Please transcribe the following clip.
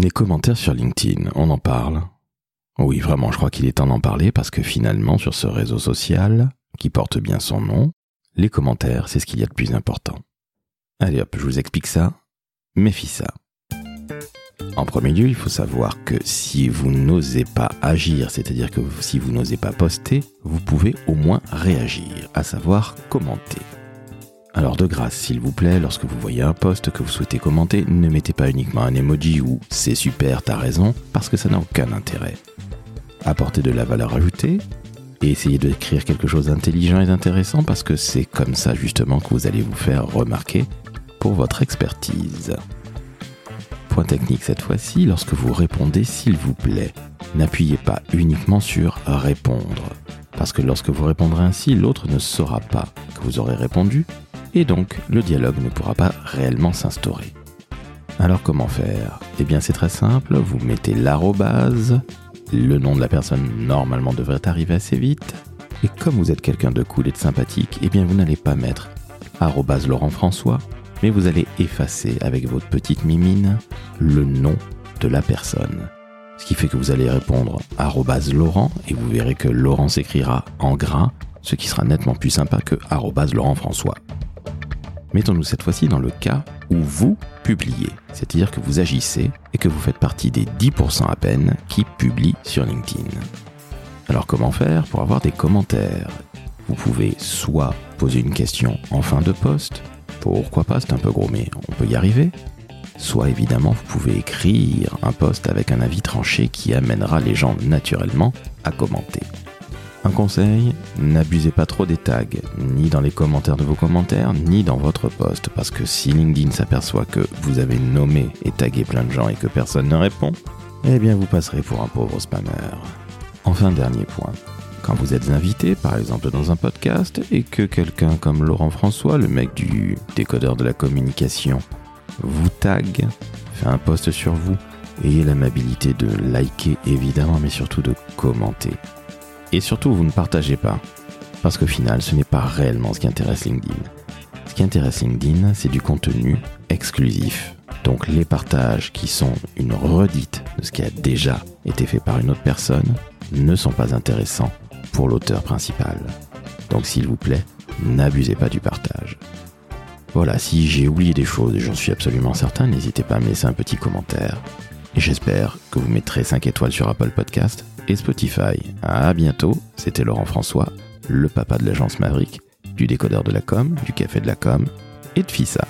Les commentaires sur LinkedIn, on en parle. Oui, vraiment, je crois qu'il est temps d'en parler parce que finalement, sur ce réseau social, qui porte bien son nom, les commentaires, c'est ce qu'il y a de plus important. Allez hop, je vous explique ça. Méfie ça. En premier lieu, il faut savoir que si vous n'osez pas agir, c'est-à-dire que si vous n'osez pas poster, vous pouvez au moins réagir, à savoir commenter. Alors de grâce, s'il vous plaît, lorsque vous voyez un post que vous souhaitez commenter, ne mettez pas uniquement un emoji ou c'est super, t'as raison, parce que ça n'a aucun intérêt. Apportez de la valeur ajoutée et essayez d'écrire quelque chose d'intelligent et d'intéressant parce que c'est comme ça justement que vous allez vous faire remarquer pour votre expertise. Point technique cette fois-ci, lorsque vous répondez s'il vous plaît, n'appuyez pas uniquement sur répondre. Parce que lorsque vous répondrez ainsi, l'autre ne saura pas que vous aurez répondu et donc le dialogue ne pourra pas réellement s'instaurer. Alors comment faire? Eh bien c'est très simple, vous mettez l'arrobase, le nom de la personne normalement devrait arriver assez vite, et comme vous êtes quelqu'un de cool et de sympathique, eh bien vous n'allez pas mettre arrobase Laurent François, mais vous allez effacer avec votre petite mimine le nom de la personne. Ce qui fait que vous allez répondre arrobase Laurent et vous verrez que Laurent s'écrira en gras, ce qui sera nettement plus sympa que arrobase Laurent François. Mettons-nous cette fois-ci dans le cas où vous publiez, c'est-à-dire que vous agissez et que vous faites partie des 10% à peine qui publient sur LinkedIn. Alors comment faire pour avoir des commentaires? Vous pouvez soit poser une question en fin de poste, pourquoi pas, c'est un peu gros mais on peut y arriver. Soit évidemment vous pouvez écrire un post avec un avis tranché qui amènera les gens naturellement à commenter. Un conseil, n'abusez pas trop des tags, ni dans les commentaires de vos commentaires, ni dans votre post, parce que si LinkedIn s'aperçoit que vous avez nommé et tagué plein de gens et que personne ne répond, eh bien vous passerez pour un pauvre spammer. Enfin, dernier point. Quand vous êtes invité, par exemple dans un podcast, et que quelqu'un comme Laurent François, le mec du décodeur de la communication, vous tag, fait un post sur vous, ayez l'amabilité de liker évidemment, mais surtout de commenter. Et surtout, vous ne partagez pas. Parce qu'au final, ce n'est pas réellement ce qui intéresse LinkedIn. Ce qui intéresse LinkedIn, c'est du contenu exclusif. Donc les partages qui sont une redite de ce qui a déjà été fait par une autre personne ne sont pas intéressants pour l'auteur principal. Donc s'il vous plaît, n'abusez pas du partage. Voilà, si j'ai oublié des choses, j'en suis absolument certain, n'hésitez pas à me laisser un petit commentaire. J'espère que vous mettrez 5 étoiles sur Apple Podcast et Spotify. À bientôt, c'était Laurent François, le papa de l'agence Maverick, du décodeur de la com, du café de la com et de FISA.